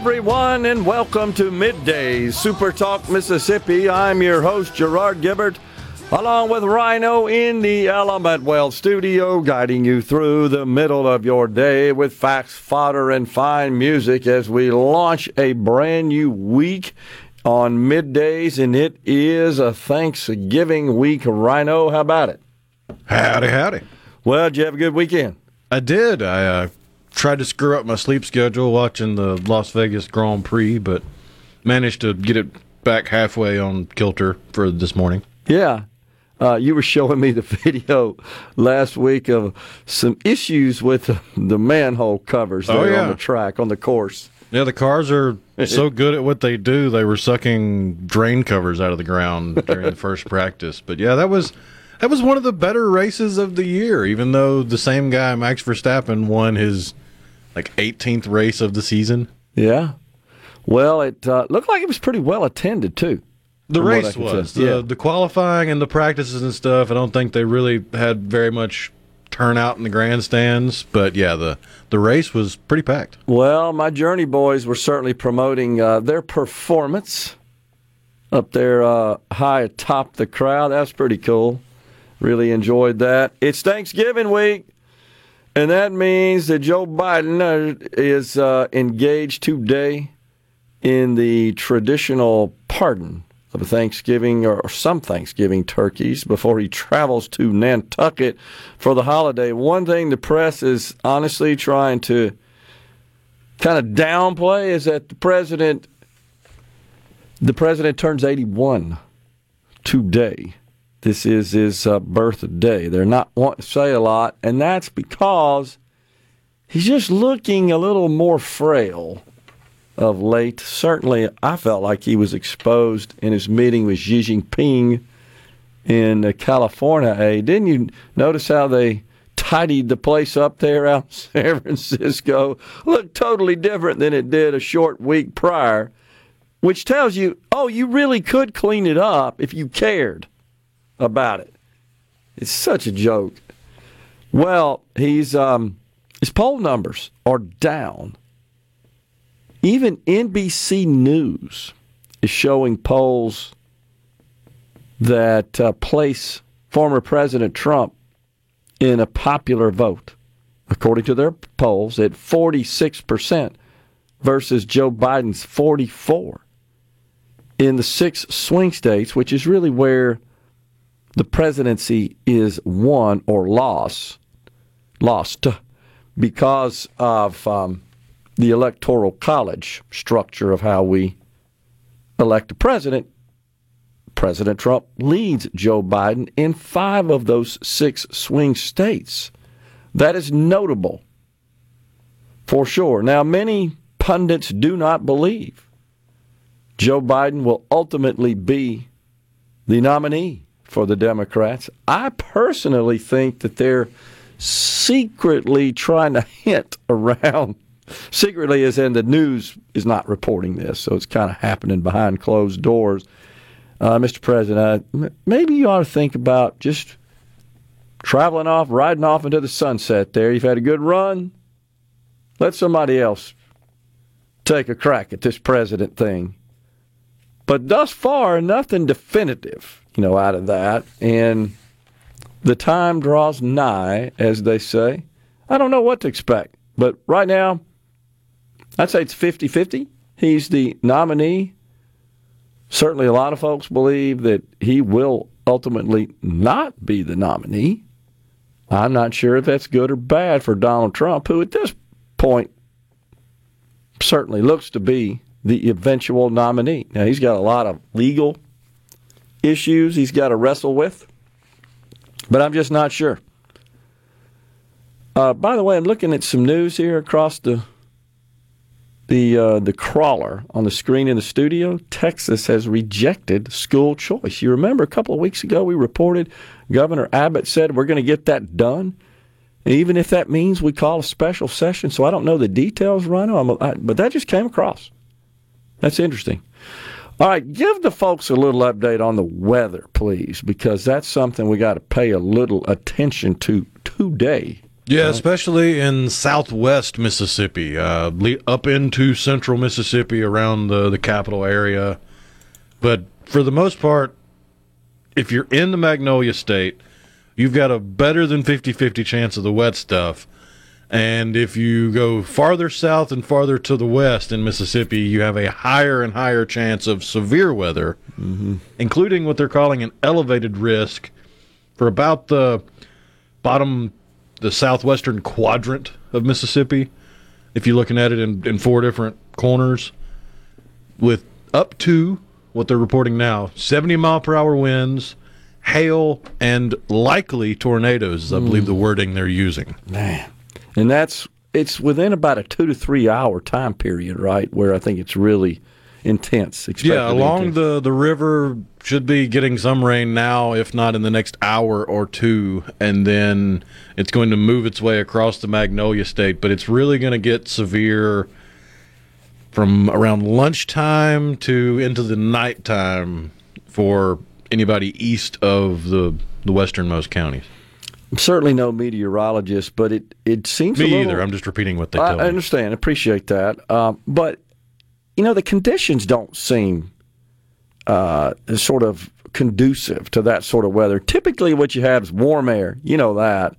Everyone, and welcome to Middays SuperTalk Mississippi. I'm your host, Gerard Gibert, along with Rhino in the Element Wealth studio, guiding you through the middle of your day with facts, fodder, and fine music as we launch a brand new week on Middays, and it is a Thanksgiving week. Rhino, how about it? Howdy, howdy. Well, did you have a good weekend? I did. I uh, tried to screw up my sleep schedule watching the Las Vegas Grand Prix, but managed to get it back halfway on kilter for this morning. Yeah. Uh, you were showing me the video last week of some issues with the, manhole covers there Oh, yeah. on the track, on the course. Yeah, the cars are so good at what they do. They were sucking drain covers out of the ground during the first practice. But yeah, that was that was one of the better races of the year. Even though the same guy, Max Verstappen, won his like 18th race of the season. Yeah. Well, it uh, looked like it was pretty well attended, too. The From what I race was the, Yeah. the qualifying and the practices and stuff. I don't think they really had very much turnout in the grandstands, but yeah, the the race was pretty packed. Well, my Journey boys were certainly promoting uh, their performance up there uh, high atop the crowd. That's pretty cool. Really enjoyed that. It's Thanksgiving week, and that means that Joe Biden uh, is uh, engaged today in the traditional pardon of Thanksgiving or some Thanksgiving turkeys before he travels to Nantucket for the holiday. One thing the press is honestly trying to kind of downplay is that the president the president turns 81 today. This is his uh, birthday. They're not wanting to say a lot, and that's because he's just looking a little more frail of late. Certainly, I felt like he was exposed in his meeting with Xi Jinping in uh, California. Hey, didn't you notice how they tidied the place up there out in San Francisco? Looked totally different than it did a short week prior, which tells you, oh, you really could clean it up if you cared about it. It's such a joke. Well, he's um, his poll numbers are down. Even NBC News is showing polls that uh, place former President Trump in a popular vote, according to their polls, at 46% versus Joe Biden's 44 in the six swing states, which is really where the presidency is won or lost, lost because of um, the electoral college structure of how we elect a president. President Trump leads Joe Biden in five of those six swing states. That is notable for sure. Now, many pundits do not believe Joe Biden will ultimately be the nominee for the Democrats. I personally think that they're secretly trying to hint around. Secretly, as in the news is not reporting this, so it's kind of happening behind closed doors. Uh, Mr. President, m- maybe you ought to think about just traveling off, riding off into the sunset there. You've had a good run. Let somebody else take a crack at this president thing. But thus far, nothing definitive you know, out of that. And the time draws nigh, as they say. I don't know what to expect. But right now, I'd say it's 50 50. He's the nominee. Certainly, a lot of folks believe that he will ultimately not be the nominee. I'm not sure if that's good or bad for Donald Trump, who at this point certainly looks to be the eventual nominee. Now, he's got a lot of legal issues he's got to wrestle with, but I'm just not sure. Uh, by the way, I'm looking at some news here across the the uh, the crawler on the screen in the studio. Texas has rejected school choice. You remember a couple of weeks ago we reported Governor Abbott said we're going to get that done, even if that means we call a special session. So I don't know the details, Rhino, I, but that just came across. That's interesting. All right, give the folks a little update on the weather, please, because that's something we got to pay a little attention to today. Yeah, especially in southwest Mississippi, uh, up into central Mississippi around the, the capital area. But for the most part, if you're in the Magnolia State, you've got a better than 50 50 chance of the wet stuff. And if you go farther south and farther to the west in Mississippi, you have a higher and higher chance of severe weather, mm-hmm. including what they're calling an elevated risk for about the bottom the southwestern quadrant of Mississippi. If you're looking at it in, in four different corners, with up to what they're reporting now 70 mile per hour winds, hail, and likely tornadoes, I believe the hmm. wording they're using. Man. And that's it's within about a two to three hour time period, right? Where I think it's really intense. Yeah, along intense. the the river should be getting some rain now, if not in the next hour or two, and then it's going to move its way across the Magnolia State. But it's really going to get severe from around lunchtime to into the nighttime for anybody east of the the westernmost counties. I'm certainly no meteorologist, but it, it seems me little, either. I'm just repeating what they I, tell me. I understand, appreciate that, um, but you know, the conditions don't seem uh, sort of conducive to that sort of weather. Typically, what you have is warm air. You know that.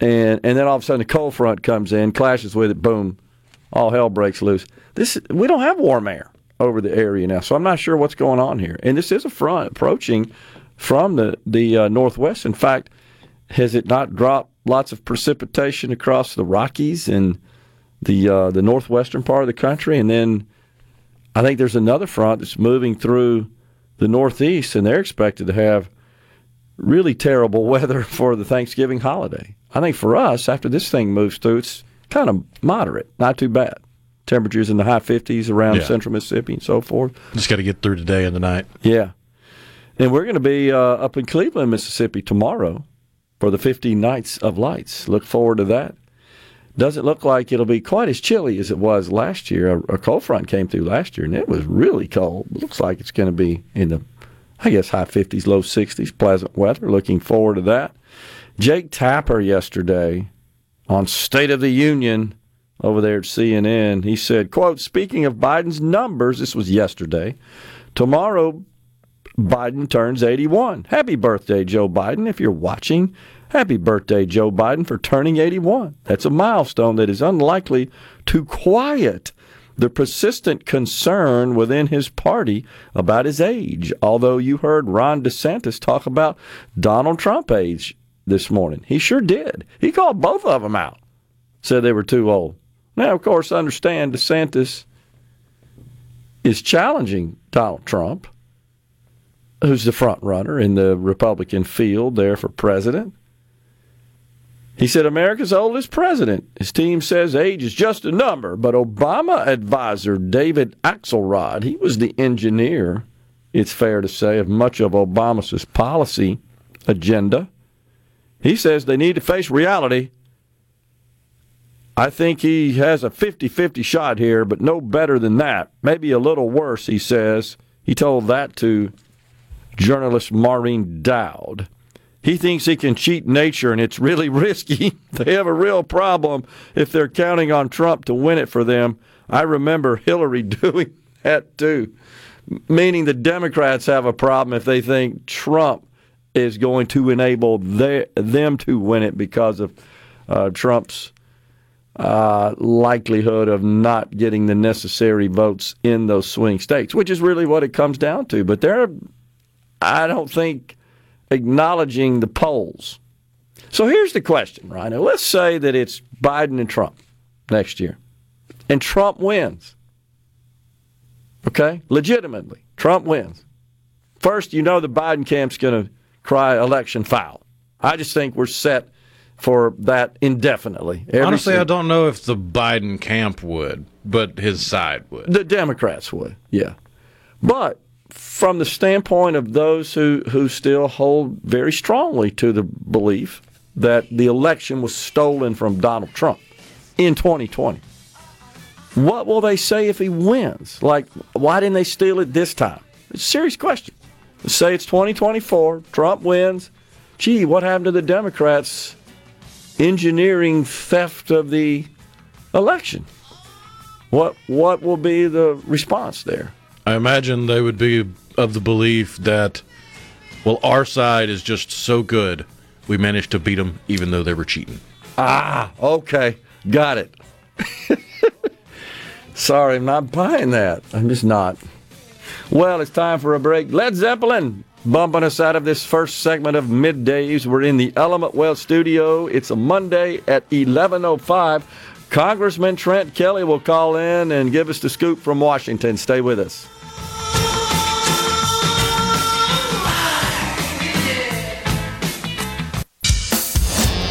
And, and then all of a sudden, the cold front comes in, clashes with it, boom, all hell breaks loose. This We don't have warm air over the area now, so I'm not sure what's going on here. And this is a front approaching from the, the uh, northwest. In fact, has it not dropped lots of precipitation across the Rockies and the uh, the northwestern part of the country, and then I think there's another front that's moving through the Northeast, and they're expected to have really terrible weather for the Thanksgiving holiday. I think for us, after this thing moves through, it's kind of moderate, not too bad. Temperatures in the high 50s around yeah. central Mississippi and so forth. Just got to get through today and tonight. Yeah. And we're going to be uh, up in Cleveland, Mississippi tomorrow for the 15 Nights of Lights. Look forward to that doesn't look like it'll be quite as chilly as it was last year. A, a cold front came through last year, and it was really cold. Looks like it's going to be in the, I guess, high 50s, low 60s. Pleasant weather. Looking forward to that. Jake Tapper yesterday on State of the Union over there at CNN, he said, quote, speaking of Biden's numbers, this was yesterday, tomorrow Biden turns 81. Happy birthday, Joe Biden. If you're watching, Happy birthday, Joe Biden, for turning 81. That's a milestone that is unlikely to quiet the persistent concern within his party about his age. Although you heard Ron DeSantis talk about Donald Trump age this morning. He sure did. He called both of them out, said they were too old. Now, of course, understand DeSantis is challenging Donald Trump, who's the front runner in the Republican field there for president. He said America's oldest president. His team says age is just a number, but Obama advisor David Axelrod, he was the engineer, it's fair to say, of much of Obama's policy agenda. He says they need to face reality. I think he has a 50 50 shot here, but no better than that. Maybe a little worse, he says. He told that to journalist Maureen Dowd. He thinks he can cheat nature, and it's really risky. they have a real problem if they're counting on Trump to win it for them. I remember Hillary doing that too. meaning the Democrats have a problem if they think Trump is going to enable them to win it because of uh, Trump's uh, likelihood of not getting the necessary votes in those swing states, which is really what it comes down to. But they're, I don't think, acknowledging the polls. So here's the question, Rhino. Let's say that it's Biden and Trump next year, and Trump wins. Okay? Legitimately, Trump wins. First, you know the Biden camp's going to cry election foul. I just think we're set for that indefinitely. Every Honestly, I don't know if the Biden camp would, but his side would. The Democrats would, yeah. But from the standpoint of those who, who still hold very strongly to the belief that the election was stolen from Donald Trump in 2020, what will they say if he wins? Like, why didn't they steal it this time? It's a serious question. Let's say it's 2024, Trump wins. Gee, what happened to the Democrats engineering theft of the election. What what will be the response there? I imagine they would be of the belief that well our side is just so good we managed to beat them even though they were cheating. Ah, okay. Got it. Sorry, I'm not buying that. I'm just not. Well, it's time for a break. Led Zeppelin bumping us out of this first segment of middays. We're in the Element Wealth studio. It's a Monday at 11:05. Congressman Trent Kelly will call in and give us the scoop from Washington. Stay with us.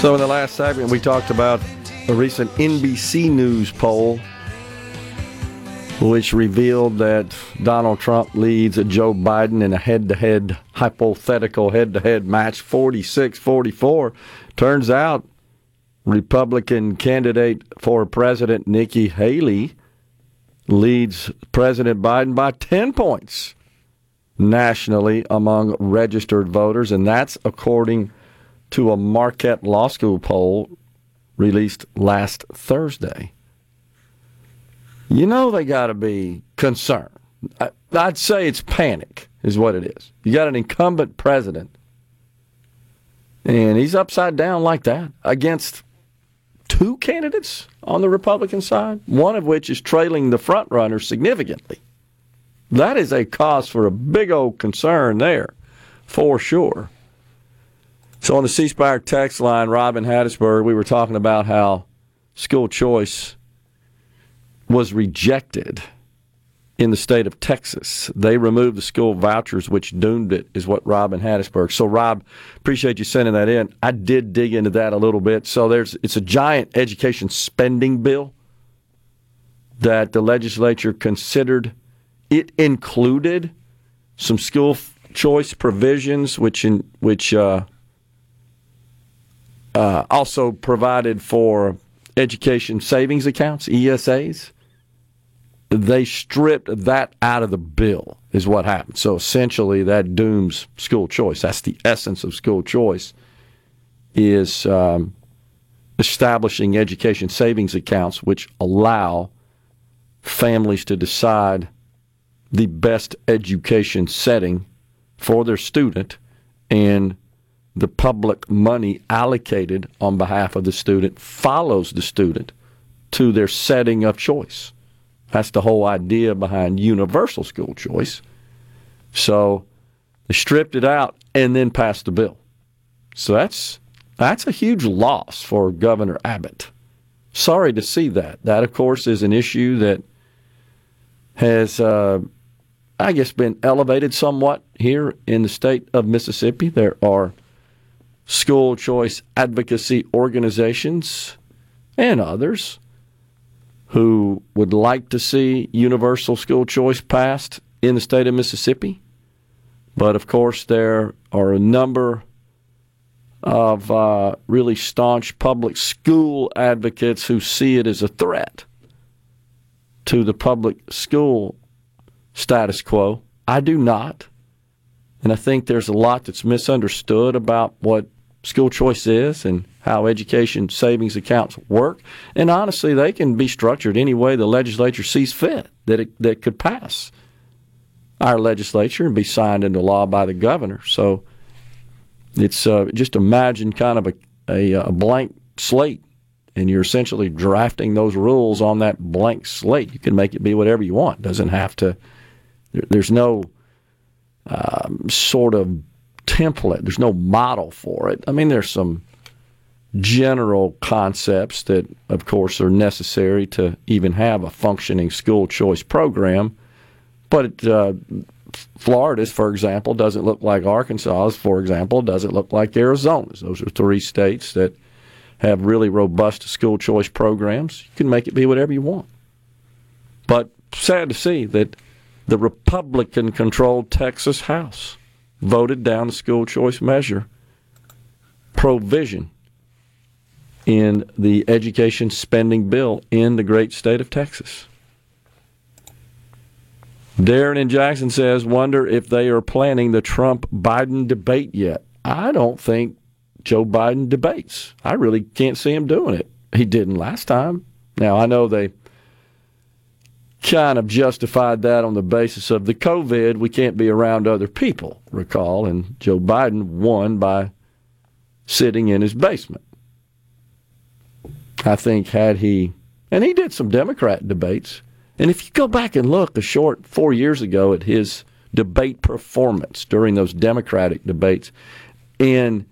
So, in the last segment, we talked about a recent NBC News poll which revealed that Donald Trump leads Joe Biden in a head to head, hypothetical head to head match 46 44. Turns out Republican candidate for president Nikki Haley leads President Biden by 10 points nationally among registered voters, and that's according to a Marquette Law School poll released last Thursday. You know they got to be concerned. I'd say it's panic, is what it is. You got an incumbent president, and he's upside down like that against two candidates on the Republican side, one of which is trailing the front runner significantly. That is a cause for a big old concern there, for sure. So on the C Spire text line, Rob in Hattiesburg, we were talking about how school choice was rejected in the state of Texas. They removed the school vouchers, which doomed it, is what Rob in Hattiesburg. So, Rob, appreciate you sending that in. I did dig into that a little bit. So, there's it's a giant education spending bill that the legislature considered. It included some school choice provisions, which in which uh, uh, also provided for education savings accounts, ESAs. They stripped that out of the bill, is what happened. So essentially, that dooms school choice. That's the essence of school choice, is um, establishing education savings accounts, which allow families to decide the best education setting for their student and the public money allocated on behalf of the student follows the student to their setting of choice. That's the whole idea behind universal school choice. So they stripped it out and then passed the bill. So that's that's a huge loss for Governor Abbott. Sorry to see that. That, of course, is an issue that has uh, I guess, been elevated somewhat here in the state of Mississippi. There are school choice advocacy organizations and others who would like to see universal school choice passed in the state of Mississippi. But of course, there are a number of uh, really staunch public school advocates who see it as a threat to the public school status quo. I do not. And I think there's a lot that's misunderstood about what school choice is and how education savings accounts work. And honestly, they can be structured any way the legislature sees fit that it, that could pass our legislature and be signed into law by the governor. So it's uh, just imagine kind of a, a, a blank slate, and you're essentially drafting those rules on that blank slate. You can make it be whatever you want. Doesn't have to. There, there's no um, sort of template. There's no model for it. I mean, there's some general concepts that, of course, are necessary to even have a functioning school choice program. But uh, Florida's, for example, doesn't look like Arkansas's, for example, doesn't look like Arizona's. Those are three states that have really robust school choice programs. You can make it be whatever you want. But sad to see that the Republican controlled Texas House voted down the school choice measure provision in the education spending bill in the great state of Texas. Darren in Jackson says, wonder if they are planning the Trump Biden debate yet. I don't think Joe Biden debates. I really can't see him doing it. He didn't last time. Now, I know they kind of justified that on the basis of the COVID. We can't be around other people, recall. And Joe Biden won by sitting in his basement. I think, had he, and he did some Democrat debates. And if you go back and look a short four years ago at his debate performance during those Democratic debates and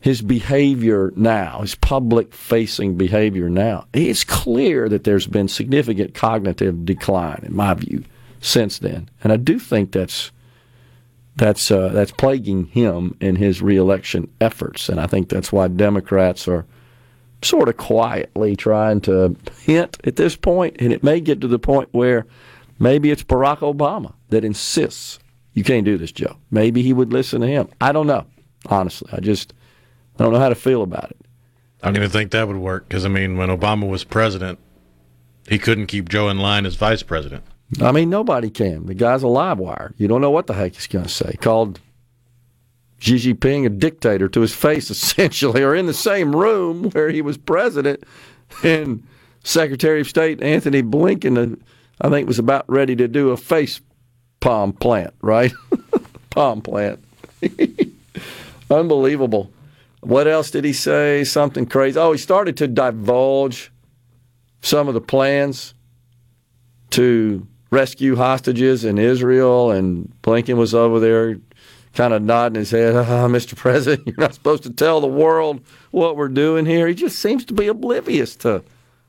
his behavior now, his public facing behavior now, it's clear that there's been significant cognitive decline, in my view, since then. And I do think that's that's uh, that's plaguing him in his reelection efforts, and I think that's why Democrats are sort of quietly trying to hint at this point, and it may get to the point where maybe it's Barack Obama that insists you can't do this, Joe. Maybe he would listen to him. I don't know. Honestly, I just I don't know how to feel about it. I don't even think that would work because I mean, when Obama was president, he couldn't keep Joe in line as vice president. I mean, nobody can. The guy's a live wire. You don't know what the heck he's going to say. Called Xi Jinping a dictator to his face, essentially, or in the same room where he was president. And Secretary of State Antony Blinken, uh, I think, was about ready to do a face palm plant, right? palm plant. Unbelievable. What else did he say? Something crazy. Oh, he started to divulge some of the plans to rescue hostages in Israel, and Blinken was over there kind of nodding his head, oh, Mr. President, you're not supposed to tell the world what we're doing here. He just seems to be oblivious to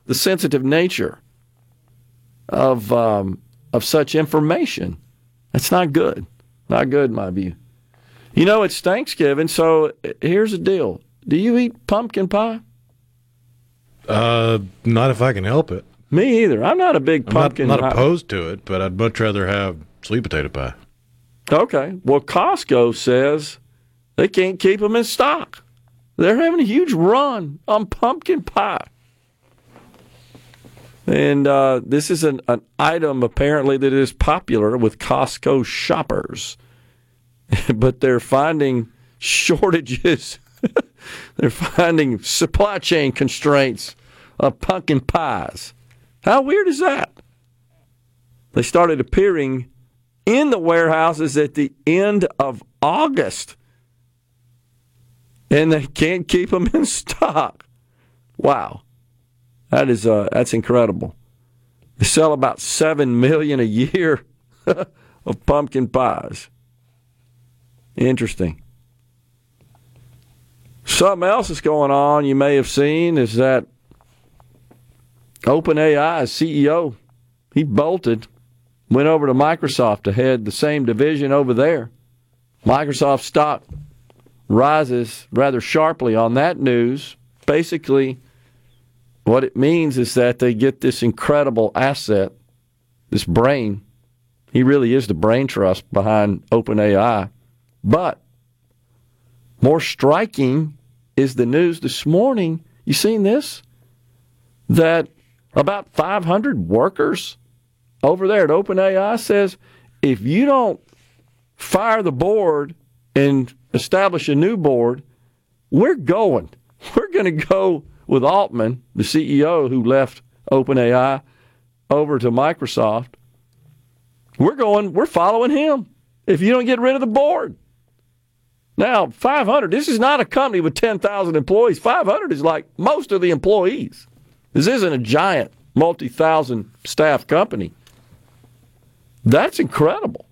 the sensitive nature of um, of such information. That's not good. Not good, in my view. You know, it's Thanksgiving, so here's the deal. Do you eat pumpkin pie? Uh, not if I can help it. Me either. I'm not a big pumpkin pie. I'm pumpkin. not, not opposed to it, but I'd much rather have sweet potato pie. Okay. Well, Costco says they can't keep them in stock. They're having a huge run on pumpkin pie. And uh, this is an, an item apparently that is popular with Costco shoppers. but they're finding shortages. they're finding supply chain constraints of pumpkin pies. How weird is that? They started appearing in the warehouses at the end of August. And they can't keep them in stock. Wow. That is uh, that's incredible. They sell about 7 million a year of pumpkin pies. Interesting. Something else that's going on you may have seen is that OpenAI CEO, he bolted went over to Microsoft to head the same division over there. Microsoft stock rises rather sharply on that news. Basically, what it means is that they get this incredible asset, this brain. He really is the brain trust behind OpenAI. But more striking is the news this morning. You seen this? That about 500 workers over there at OpenAI says if you don't fire the board and establish a new board, we're going. We're going to go with Altman, the CEO who left OpenAI over to Microsoft. We're going, we're following him if you don't get rid of the board. Now, 500, this is not a company with 10,000 employees. 500 is like most of the employees. This isn't a giant multi thousand staff company. That's incredible.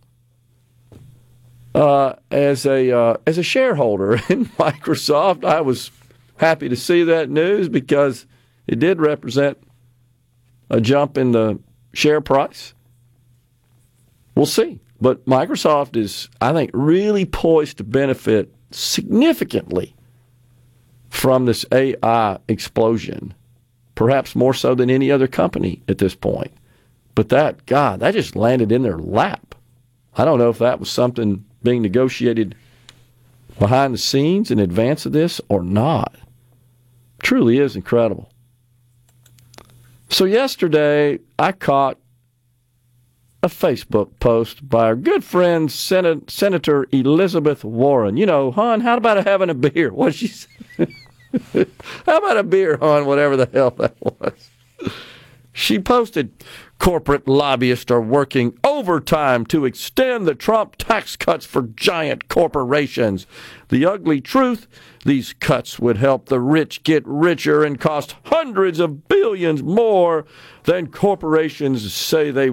Uh, as a uh, as a shareholder in Microsoft, I was happy to see that news because it did represent a jump in the share price. We'll see. But Microsoft is, I think, really poised to benefit significantly from this AI explosion, perhaps more so than any other company at this point. But that, God, that just landed in their lap. I don't know if that was something being negotiated behind the scenes in advance of this or not. Truly is incredible. So, yesterday, I caught a Facebook post by our good friend Sen- Senator Elizabeth Warren. You know, hon, how about having a beer? What she say? how about a beer, hon? Whatever the hell that was. She posted, corporate lobbyists are working overtime to extend the Trump tax cuts for giant corporations. The ugly truth these cuts would help the rich get richer and cost hundreds of billions more than corporations say they